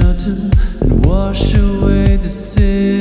shelter and wash away the sin.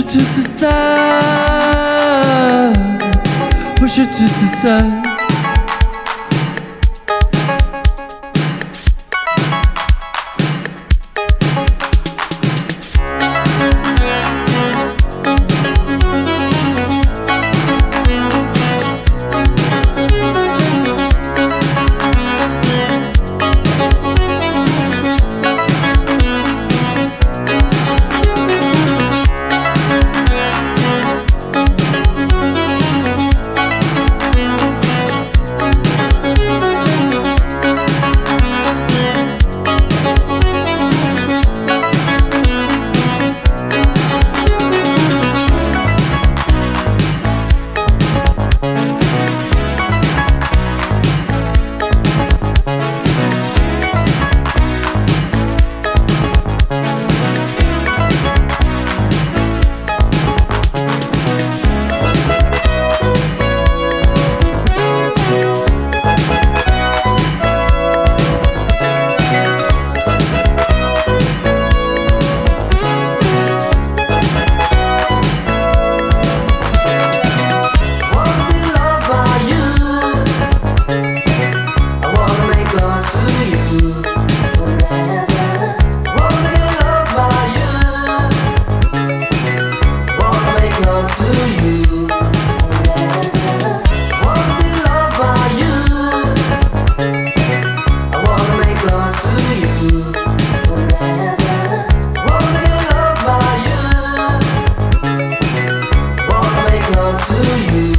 it to the side. Push it to the side. to you.